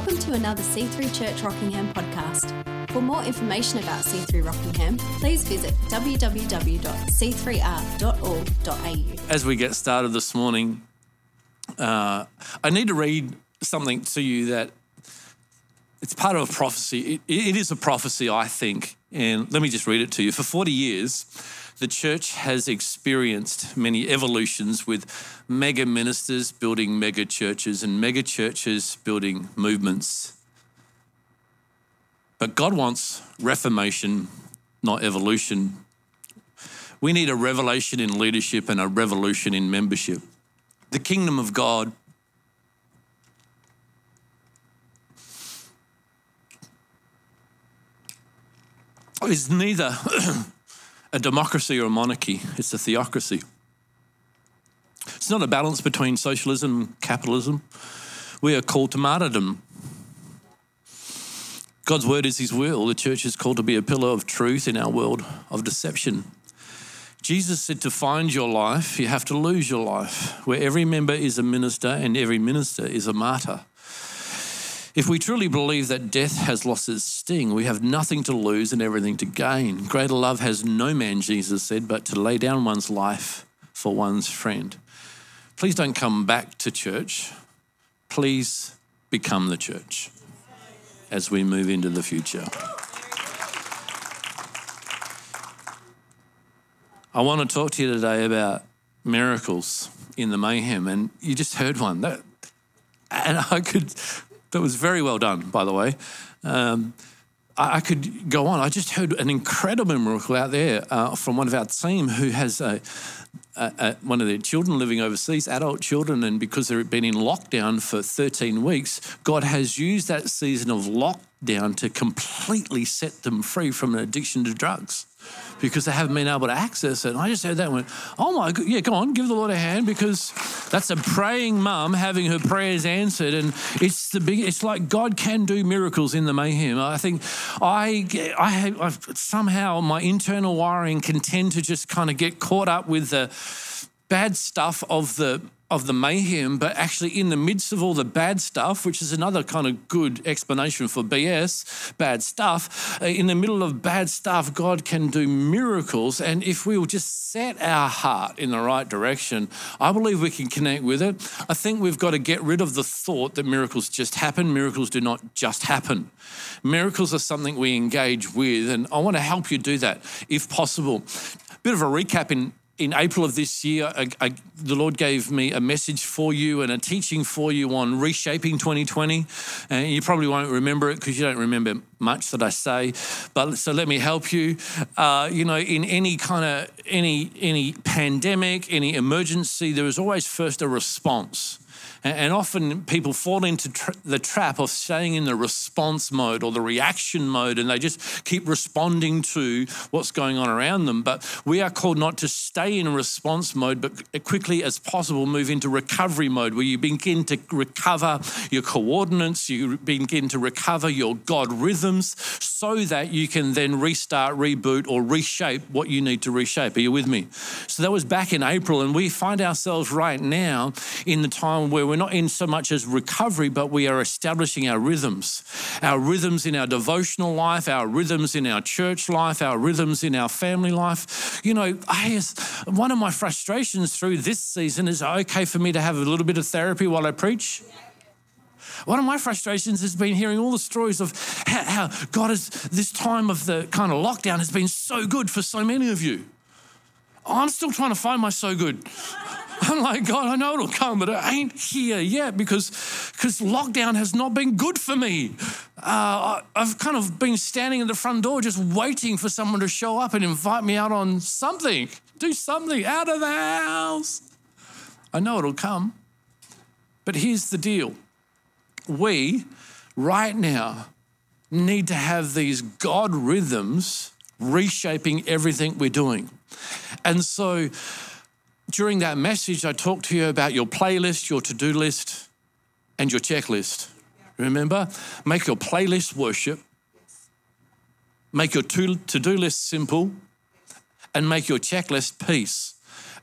Welcome to another C3 Church Rockingham podcast. For more information about C3 Rockingham, please visit www.c3r.org.au. As we get started this morning, uh, I need to read something to you that it's part of a prophecy. It, it is a prophecy, I think. And let me just read it to you. For 40 years, the church has experienced many evolutions with mega ministers building mega churches and mega churches building movements. But God wants reformation, not evolution. We need a revelation in leadership and a revolution in membership. The kingdom of God is neither a democracy or a monarchy, it's a theocracy. It's not a balance between socialism and capitalism. We are called to martyrdom. God's word is his will. The church is called to be a pillar of truth in our world of deception. Jesus said to find your life, you have to lose your life, where every member is a minister and every minister is a martyr. If we truly believe that death has lost its sting, we have nothing to lose and everything to gain. Greater love has no man, Jesus said, but to lay down one's life for one's friend. Please don't come back to church. Please become the church as we move into the future. I want to talk to you today about miracles in the mayhem, and you just heard one. That, and I could that was very well done, by the way. Um, I, I, could go on. I just heard an incredible miracle out there uh, from one of our team who has a, a, a, one of their children living overseas, adult children, and because they've been in lockdown for 13 weeks, God has used that season of lockdown to completely set them free from an addiction to drugs because they haven't been able to access it. And I just heard that and went, oh my God, yeah, go on, give the Lord a hand because that's a praying mum having her prayers answered. And it's the big, it's like God can do miracles in the mayhem. I think I, I have, I've, somehow my internal wiring can tend to just kind of get caught up with the bad stuff of the of the mayhem, but actually in the midst of all the bad stuff, which is another kind of good explanation for BS, bad stuff, uh, in the middle of bad stuff, God can do miracles. And if we will just set our heart in the right direction, I believe we can connect with it. I think we've got to get rid of the thought that miracles just happen. Miracles do not just happen. Miracles are something we engage with, and I want to help you do that if possible. Bit of a recap in in April of this year, I, I, the Lord gave me a message for you and a teaching for you on reshaping 2020. And you probably won't remember it because you don't remember much that I say. But so let me help you. Uh, you know, in any kind of any any pandemic, any emergency, there is always first a response. And often people fall into tra- the trap of staying in the response mode or the reaction mode, and they just keep responding to what's going on around them. But we are called not to stay in response mode, but quickly as possible move into recovery mode, where you begin to recover your coordinates, you begin to recover your God rhythms, so that you can then restart, reboot, or reshape what you need to reshape. Are you with me? So that was back in April, and we find ourselves right now in the time where we're not in so much as recovery, but we are establishing our rhythms. Our rhythms in our devotional life, our rhythms in our church life, our rhythms in our family life. You know, I, one of my frustrations through this season is okay for me to have a little bit of therapy while I preach? One of my frustrations has been hearing all the stories of how, how God has, this time of the kind of lockdown has been so good for so many of you. I'm still trying to find my so good. I'm like, God, I know it'll come, but it ain't here yet because because lockdown has not been good for me. Uh, I've kind of been standing at the front door just waiting for someone to show up and invite me out on something, do something out of the house. I know it'll come. But here's the deal we, right now, need to have these God rhythms reshaping everything we're doing. And so, during that message, I talked to you about your playlist, your to do list, and your checklist. Remember? Make your playlist worship, make your to do list simple, and make your checklist peace.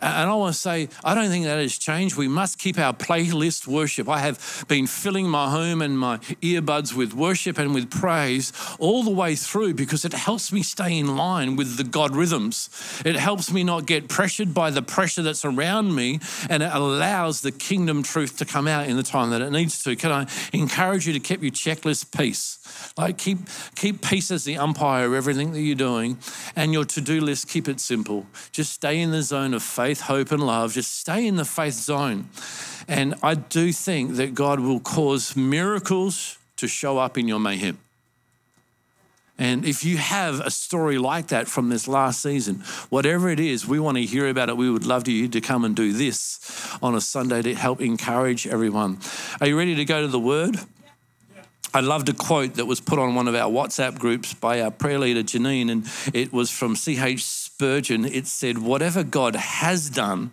And I want to say, I don't think that has changed. We must keep our playlist worship. I have been filling my home and my earbuds with worship and with praise all the way through because it helps me stay in line with the God rhythms. It helps me not get pressured by the pressure that's around me and it allows the kingdom truth to come out in the time that it needs to. Can I encourage you to keep your checklist peace? Like keep keep peace as the umpire of everything that you're doing and your to-do list keep it simple. Just stay in the zone of faith faith, hope, and love. Just stay in the faith zone. And I do think that God will cause miracles to show up in your mayhem. And if you have a story like that from this last season, whatever it is, we want to hear about it. We would love you to come and do this on a Sunday to help encourage everyone. Are you ready to go to the Word? I loved a quote that was put on one of our WhatsApp groups by our prayer leader, Janine, and it was from C.H. Spurgeon. It said, Whatever God has done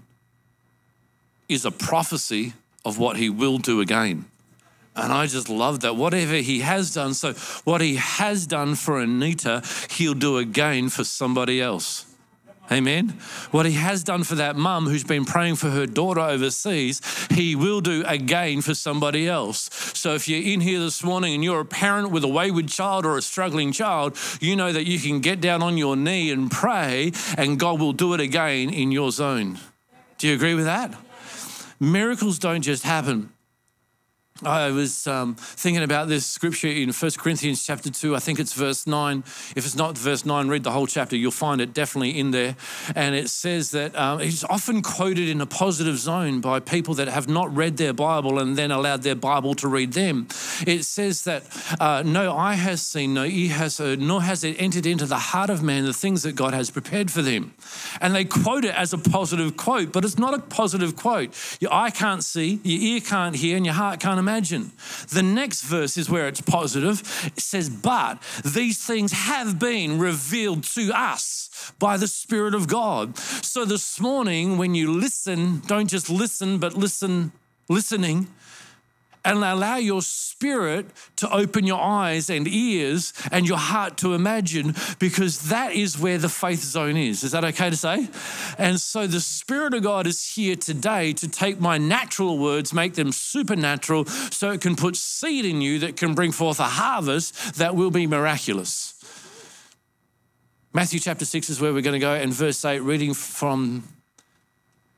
is a prophecy of what he will do again. And I just love that. Whatever he has done, so what he has done for Anita, he'll do again for somebody else. Amen. What he has done for that mum who's been praying for her daughter overseas, he will do again for somebody else. So if you're in here this morning and you're a parent with a wayward child or a struggling child, you know that you can get down on your knee and pray, and God will do it again in your zone. Do you agree with that? Miracles don't just happen. I was um, thinking about this scripture in 1 Corinthians chapter 2. I think it's verse 9. If it's not verse 9, read the whole chapter. You'll find it definitely in there. And it says that um, it's often quoted in a positive zone by people that have not read their Bible and then allowed their Bible to read them. It says that uh, no eye has seen, no ear has heard, nor has it entered into the heart of man the things that God has prepared for them. And they quote it as a positive quote, but it's not a positive quote. Your eye can't see, your ear can't hear, and your heart can't imagine. The next verse is where it's positive. It says, But these things have been revealed to us by the Spirit of God. So this morning, when you listen, don't just listen, but listen, listening and allow your spirit to open your eyes and ears and your heart to imagine because that is where the faith zone is. Is that okay to say? And so the Spirit of God is here today to take my natural words, make them supernatural, so it can put seed in you that can bring forth a harvest that will be miraculous. Matthew chapter 6 is where we're going to go, and verse 8, reading from,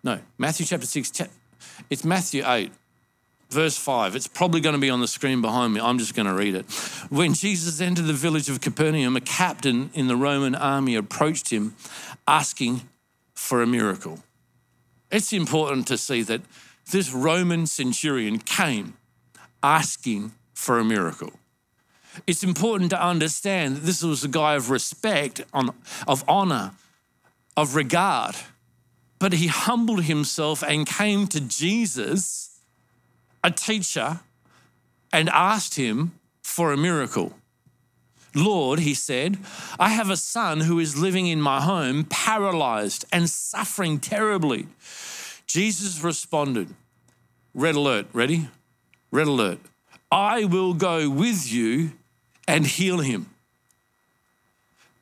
no, Matthew chapter 6, it's Matthew 8 Verse 5, it's probably going to be on the screen behind me. I'm just going to read it. When Jesus entered the village of Capernaum, a captain in the Roman army approached him asking for a miracle. It's important to see that this Roman centurion came asking for a miracle. It's important to understand that this was a guy of respect, of honor, of regard. But he humbled himself and came to Jesus a teacher and asked him for a miracle. Lord, he said, I have a son who is living in my home, paralyzed and suffering terribly. Jesus responded, Red alert, ready? Red alert. I will go with you and heal him.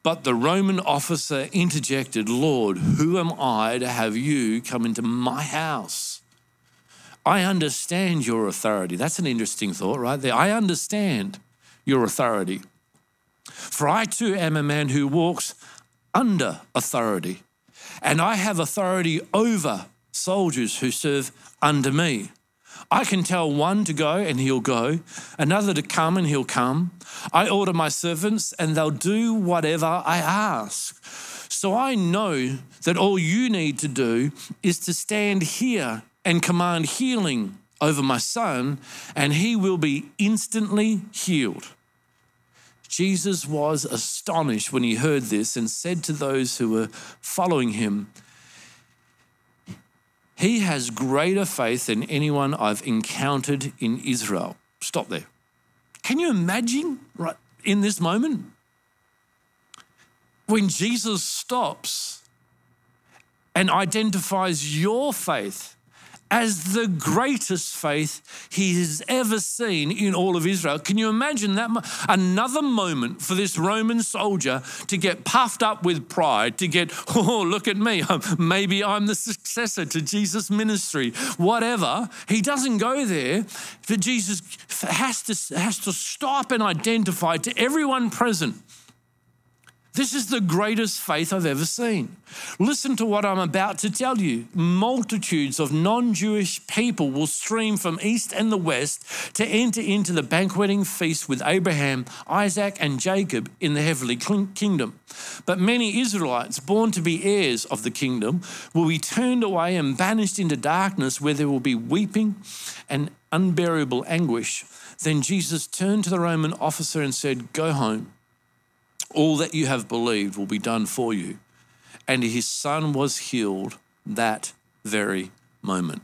But the Roman officer interjected, Lord, who am I to have you come into my house? I understand your authority. That's an interesting thought right there. I understand your authority. For I too am a man who walks under authority, and I have authority over soldiers who serve under me. I can tell one to go and he'll go, another to come and he'll come. I order my servants and they'll do whatever I ask. So I know that all you need to do is to stand here and command healing over my son, and he will be instantly healed. Jesus was astonished when he heard this and said to those who were following him, He has greater faith than anyone I've encountered in Israel. Stop there. Can you imagine right in this moment? When Jesus stops and identifies your faith as the greatest faith he has ever seen in all of Israel. Can you imagine that? Another moment for this Roman soldier to get puffed up with pride, to get, oh, look at me, maybe I'm the successor to Jesus' ministry, whatever. He doesn't go there, but Jesus has to, has to stop and identify to everyone present this is the greatest faith I've ever seen. Listen to what I'm about to tell you. Multitudes of non Jewish people will stream from east and the west to enter into the banqueting feast with Abraham, Isaac, and Jacob in the heavenly kingdom. But many Israelites, born to be heirs of the kingdom, will be turned away and banished into darkness where there will be weeping and unbearable anguish. Then Jesus turned to the Roman officer and said, Go home all that you have believed will be done for you. And his son was healed that very moment.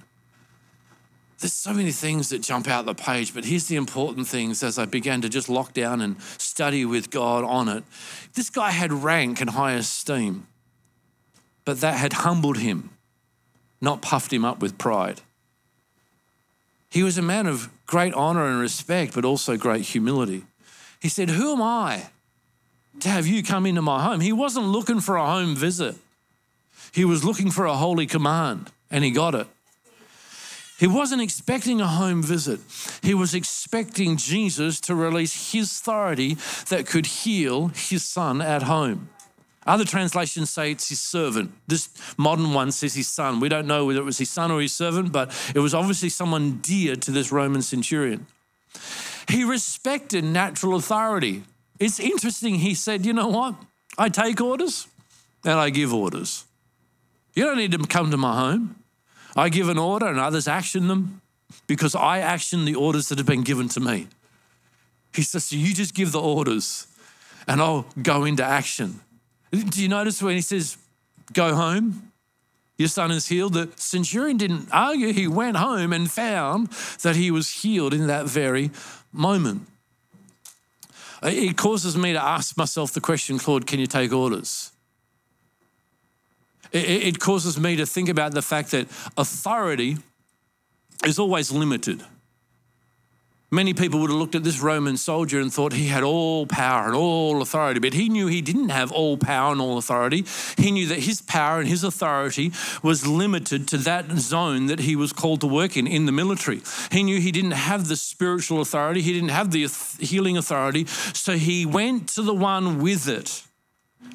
There's so many things that jump out the page, but here's the important things as I began to just lock down and study with God on it. This guy had rank and high esteem, but that had humbled him, not puffed him up with pride. He was a man of great honor and respect, but also great humility. He said, Who am I to have you come into my home. He wasn't looking for a home visit, he was looking for a holy command, and he got it. He wasn't expecting a home visit. He was expecting Jesus to release his authority that could heal his son at home. Other translations say it's his servant. This modern one says his son. We don't know whether it was his son or his servant, but it was obviously someone dear to this Roman centurion. He respected natural authority. It's interesting. He said, You know what? I take orders and I give orders. You don't need to come to my home. I give an order and others action them because I action the orders that have been given to me. He says, So you just give the orders and I'll go into action. Do you notice when he says, Go home? Your son is healed. The centurion didn't argue. He went home and found that he was healed in that very moment. Uh, it causes me to ask myself the question, Claude, can you take orders? It causes me to think about the fact that authority is always limited. Many people would have looked at this Roman soldier and thought he had all power and all authority, but he knew he didn't have all power and all authority. He knew that his power and his authority was limited to that zone that he was called to work in, in the military. He knew he didn't have the spiritual authority, he didn't have the healing authority, so he went to the one with it,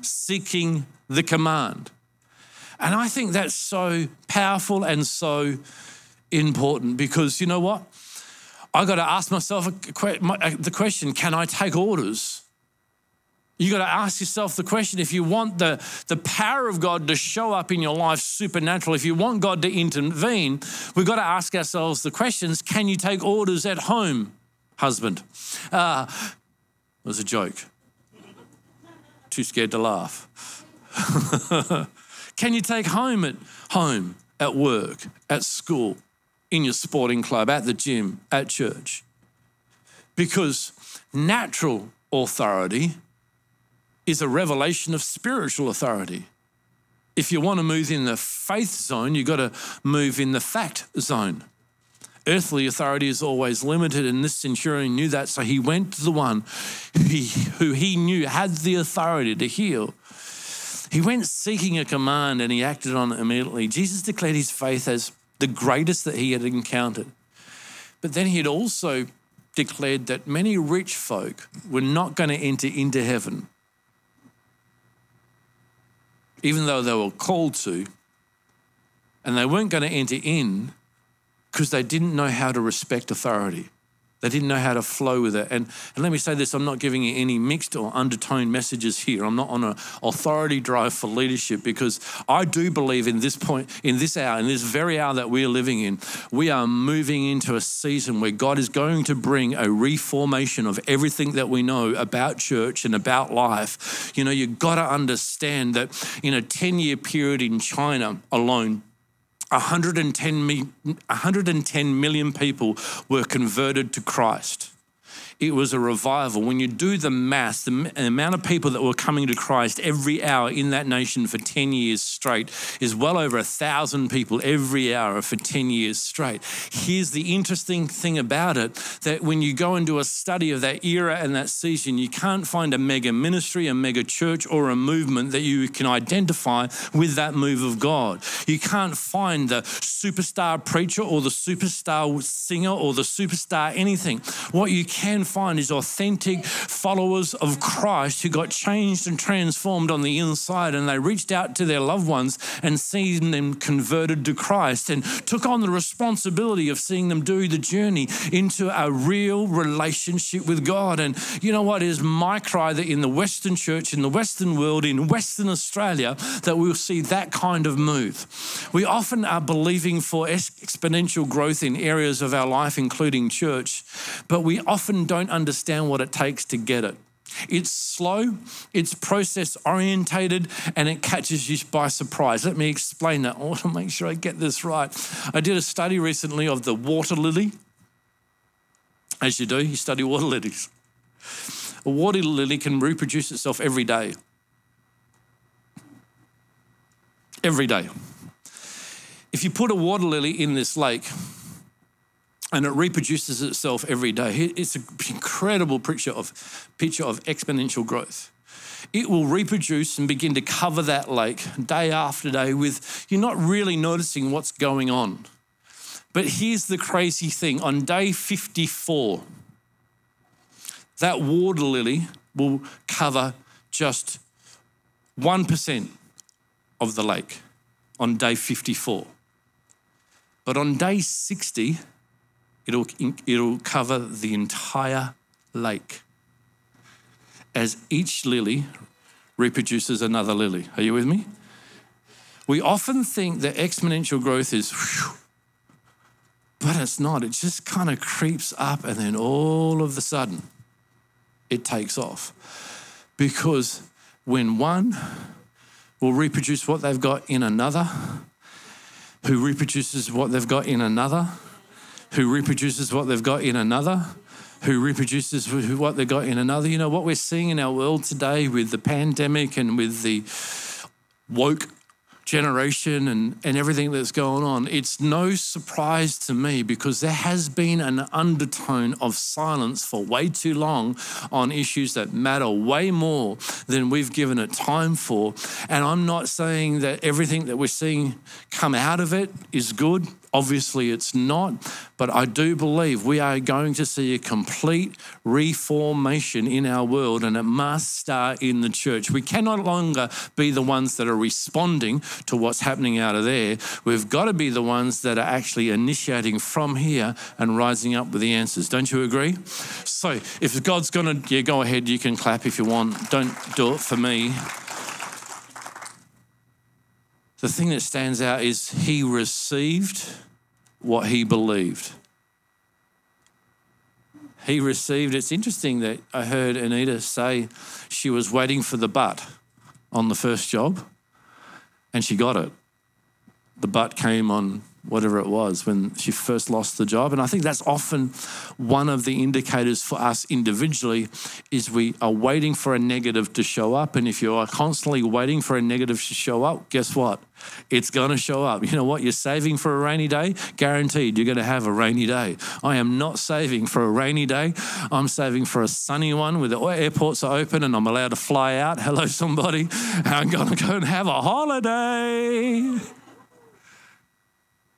seeking the command. And I think that's so powerful and so important because you know what? I got to ask myself the question can I take orders? You got to ask yourself the question if you want the, the power of God to show up in your life supernatural, if you want God to intervene, we've got to ask ourselves the questions can you take orders at home, husband? Uh, it was a joke. Too scared to laugh. can you take home at home, at work, at school? In your sporting club, at the gym, at church. Because natural authority is a revelation of spiritual authority. If you want to move in the faith zone, you've got to move in the fact zone. Earthly authority is always limited, and this centurion knew that, so he went to the one who he knew had the authority to heal. He went seeking a command and he acted on it immediately. Jesus declared his faith as the greatest that he had encountered. But then he had also declared that many rich folk were not going to enter into heaven, even though they were called to, and they weren't going to enter in because they didn't know how to respect authority. They didn't know how to flow with it. And, and let me say this I'm not giving you any mixed or undertone messages here. I'm not on an authority drive for leadership because I do believe in this point, in this hour, in this very hour that we're living in, we are moving into a season where God is going to bring a reformation of everything that we know about church and about life. You know, you've got to understand that in a 10 year period in China alone, 110, 110 million people were converted to Christ. It was a revival. When you do the math, the amount of people that were coming to Christ every hour in that nation for 10 years straight is well over a thousand people every hour for 10 years straight. Here's the interesting thing about it that when you go into a study of that era and that season, you can't find a mega ministry, a mega church, or a movement that you can identify with that move of God. You can't find the superstar preacher or the superstar singer or the superstar anything. What you can find is authentic followers of Christ who got changed and transformed on the inside and they reached out to their loved ones and seen them converted to Christ and took on the responsibility of seeing them do the journey into a real relationship with God. And you know what is my cry that in the Western church, in the Western world, in Western Australia, that we'll see that kind of move. We often are believing for exponential growth in areas of our life, including church, but we often don't understand what it takes to get it. It's slow, it's process orientated, and it catches you by surprise. Let me explain that. I want to make sure I get this right. I did a study recently of the water lily. As you do, you study water lilies. A water lily can reproduce itself every day. Every day. If you put a water lily in this lake, and it reproduces itself every day. It's an incredible picture of, picture of exponential growth. It will reproduce and begin to cover that lake day after day with you're not really noticing what's going on. But here's the crazy thing on day 54, that water lily will cover just 1% of the lake on day 54. But on day 60, It'll, it'll cover the entire lake as each lily reproduces another lily. Are you with me? We often think that exponential growth is, whew, but it's not. It just kind of creeps up and then all of a sudden it takes off. Because when one will reproduce what they've got in another, who reproduces what they've got in another, who reproduces what they've got in another, who reproduces what they've got in another. You know, what we're seeing in our world today with the pandemic and with the woke generation and, and everything that's going on, it's no surprise to me because there has been an undertone of silence for way too long on issues that matter way more than we've given it time for. And I'm not saying that everything that we're seeing come out of it is good. Obviously, it's not, but I do believe we are going to see a complete reformation in our world, and it must start in the church. We cannot longer be the ones that are responding to what's happening out of there. We've got to be the ones that are actually initiating from here and rising up with the answers. Don't you agree? So, if God's going to, yeah, go ahead, you can clap if you want. Don't do it for me the thing that stands out is he received what he believed. He received, it's interesting that I heard Anita say she was waiting for the but on the first job and she got it. The but came on whatever it was when she first lost the job. And i think that's often one of the indicators for us individually is we are waiting for a negative to show up. And if you are constantly waiting for a negative to show up guess what? It's going to show up. You know what? You're saving for a rainy day? Guaranteed you're going to have a rainy day. I am not saving for a rainy day. I'm saving for a sunny one where the airports are open and i'm allowed to fly out. Hello somebody. I'm going to go and have a holiday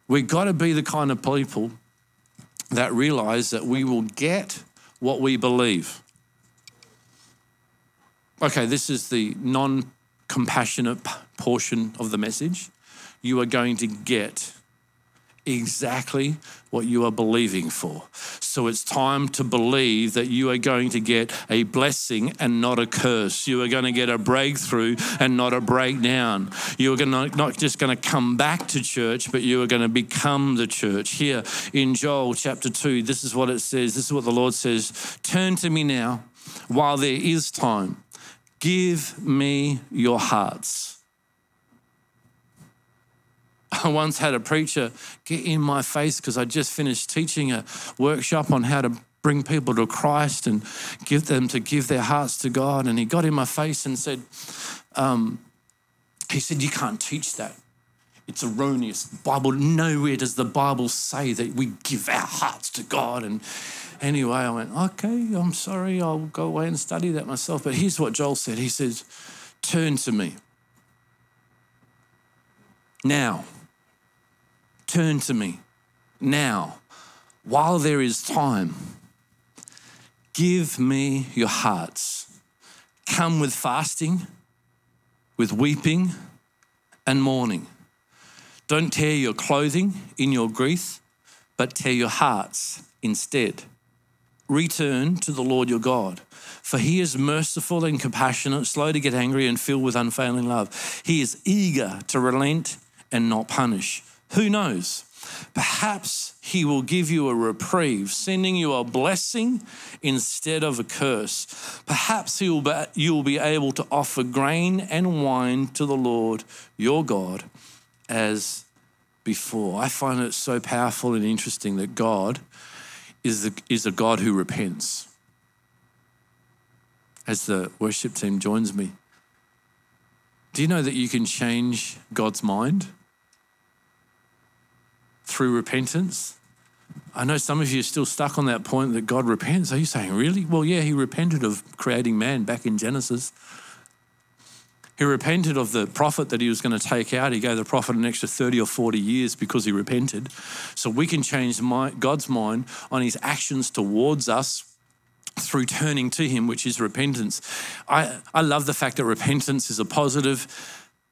We've got to be the kind of people that realize that we will get what we believe. Okay, this is the non compassionate portion of the message. You are going to get exactly what you are believing for. So it's time to believe that you are going to get a blessing and not a curse. You are going to get a breakthrough and not a breakdown. You are going to, not just going to come back to church, but you are going to become the church. Here in Joel chapter 2, this is what it says. This is what the Lord says Turn to me now while there is time. Give me your hearts. I once had a preacher get in my face because I just finished teaching a workshop on how to bring people to Christ and give them to give their hearts to God. And he got in my face and said, um, he said, You can't teach that. It's erroneous. The Bible, nowhere does the Bible say that we give our hearts to God. And anyway, I went, okay, I'm sorry, I'll go away and study that myself. But here's what Joel said. He says, turn to me. Now. Turn to me. Now. While there is time, give me your hearts. Come with fasting, with weeping and mourning. Don't tear your clothing in your grief, but tear your hearts instead. Return to the Lord your God, for he is merciful and compassionate, slow to get angry, and filled with unfailing love. He is eager to relent and not punish. Who knows? Perhaps he will give you a reprieve, sending you a blessing instead of a curse. Perhaps he will be, you will be able to offer grain and wine to the Lord your God as before. I find it so powerful and interesting that God is, the, is a God who repents. As the worship team joins me, do you know that you can change God's mind through repentance? I know some of you are still stuck on that point that God repents. Are you saying, really? Well, yeah, he repented of creating man back in Genesis. He repented of the prophet that he was going to take out. He gave the prophet an extra 30 or 40 years because he repented. So we can change my, God's mind on his actions towards us through turning to him, which is repentance. I, I love the fact that repentance is a positive,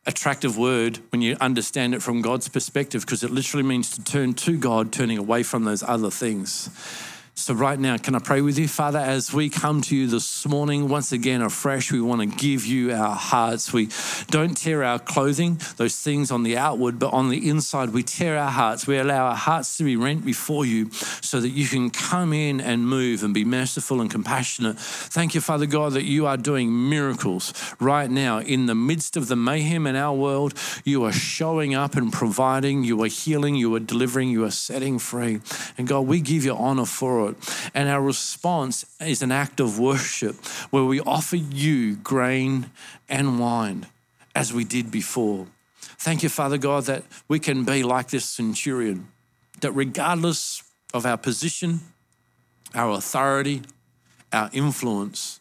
attractive word when you understand it from God's perspective, because it literally means to turn to God, turning away from those other things. So, right now, can I pray with you? Father, as we come to you this morning, once again, afresh, we want to give you our hearts. We don't tear our clothing, those things on the outward, but on the inside, we tear our hearts. We allow our hearts to be rent before you so that you can come in and move and be merciful and compassionate. Thank you, Father God, that you are doing miracles right now in the midst of the mayhem in our world. You are showing up and providing, you are healing, you are delivering, you are setting free. And God, we give you honor for it. And our response is an act of worship where we offer you grain and wine as we did before. Thank you, Father God, that we can be like this centurion, that regardless of our position, our authority, our influence,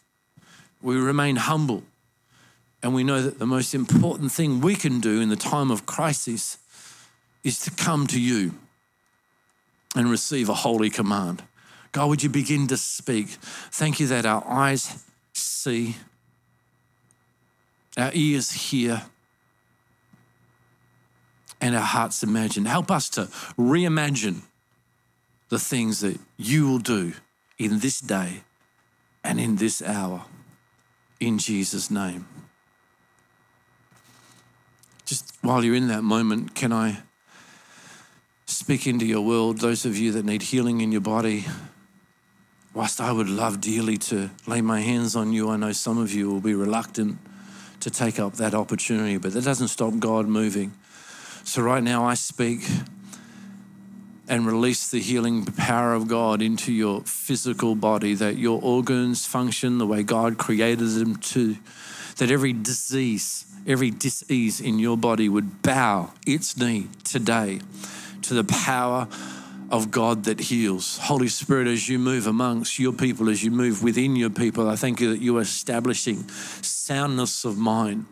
we remain humble. And we know that the most important thing we can do in the time of crisis is to come to you and receive a holy command. God, would you begin to speak? Thank you that our eyes see, our ears hear, and our hearts imagine. Help us to reimagine the things that you will do in this day and in this hour. In Jesus' name. Just while you're in that moment, can I speak into your world? Those of you that need healing in your body, whilst I would love dearly to lay my hands on you, I know some of you will be reluctant to take up that opportunity, but that doesn't stop God moving. So, right now, I speak and release the healing power of God into your physical body, that your organs function the way God created them to, that every disease, every disease in your body would bow its knee today to the power of God that heals. Holy Spirit, as you move amongst your people, as you move within your people, I thank you that you are establishing soundness of mind,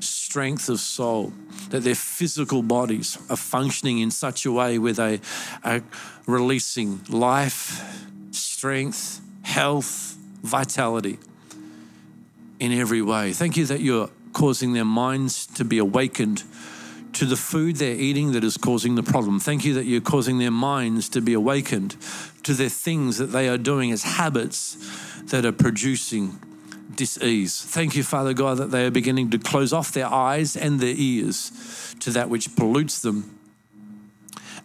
strength of soul, that their physical bodies are functioning in such a way where they are releasing life, strength, health, vitality in every way. Thank you that you're causing their minds to be awakened to the food they're eating that is causing the problem. Thank you that you're causing their minds to be awakened to the things that they are doing as habits that are producing disease. Thank you, Father God, that they are beginning to close off their eyes and their ears to that which pollutes them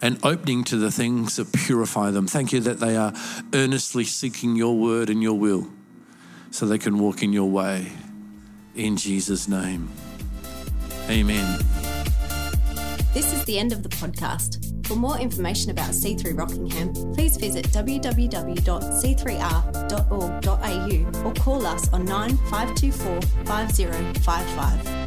and opening to the things that purify them. Thank you that they are earnestly seeking your word and your will so they can walk in your way. In Jesus' name. Amen. This is the end of the podcast. For more information about C3 Rockingham, please visit www.c3r.org.au or call us on 9524 5055.